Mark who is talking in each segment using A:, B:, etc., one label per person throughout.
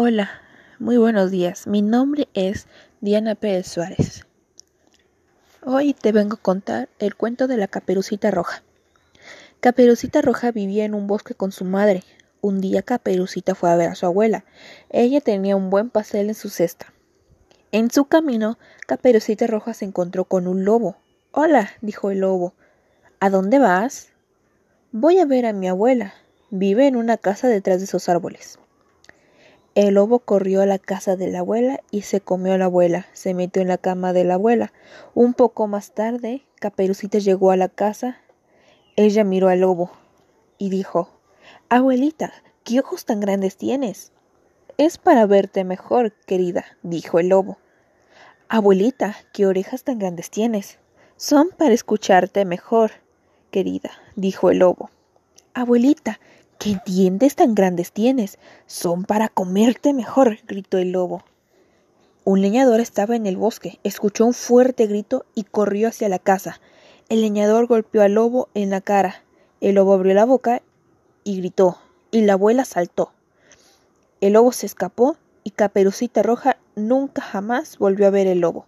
A: Hola, muy buenos días. Mi nombre es Diana Pérez Suárez. Hoy te vengo a contar el cuento de la Caperucita Roja. Caperucita Roja vivía en un bosque con su madre. Un día Caperucita fue a ver a su abuela. Ella tenía un buen pastel en su cesta. En su camino, Caperucita Roja se encontró con un lobo. Hola, dijo el lobo. ¿A dónde vas? Voy a ver a mi abuela. Vive en una casa detrás de esos árboles. El lobo corrió a la casa de la abuela y se comió a la abuela. Se metió en la cama de la abuela. Un poco más tarde, Caperucita llegó a la casa. Ella miró al lobo y dijo Abuelita, ¿qué ojos tan grandes tienes? Es para verte mejor, querida, dijo el lobo. Abuelita, ¿qué orejas tan grandes tienes? Son para escucharte mejor, querida, dijo el lobo. Abuelita, ¿Qué dientes tan grandes tienes? Son para comerte mejor, gritó el lobo. Un leñador estaba en el bosque, escuchó un fuerte grito y corrió hacia la casa. El leñador golpeó al lobo en la cara. El lobo abrió la boca y gritó, y la abuela saltó. El lobo se escapó y Caperucita Roja nunca jamás volvió a ver el lobo.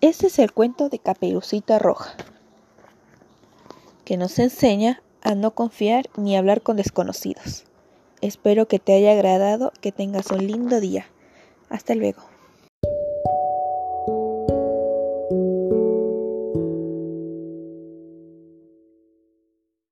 A: Este es el cuento de Caperucita Roja, que nos enseña a no confiar ni hablar con desconocidos. Espero que te haya agradado, que tengas un lindo día. Hasta luego.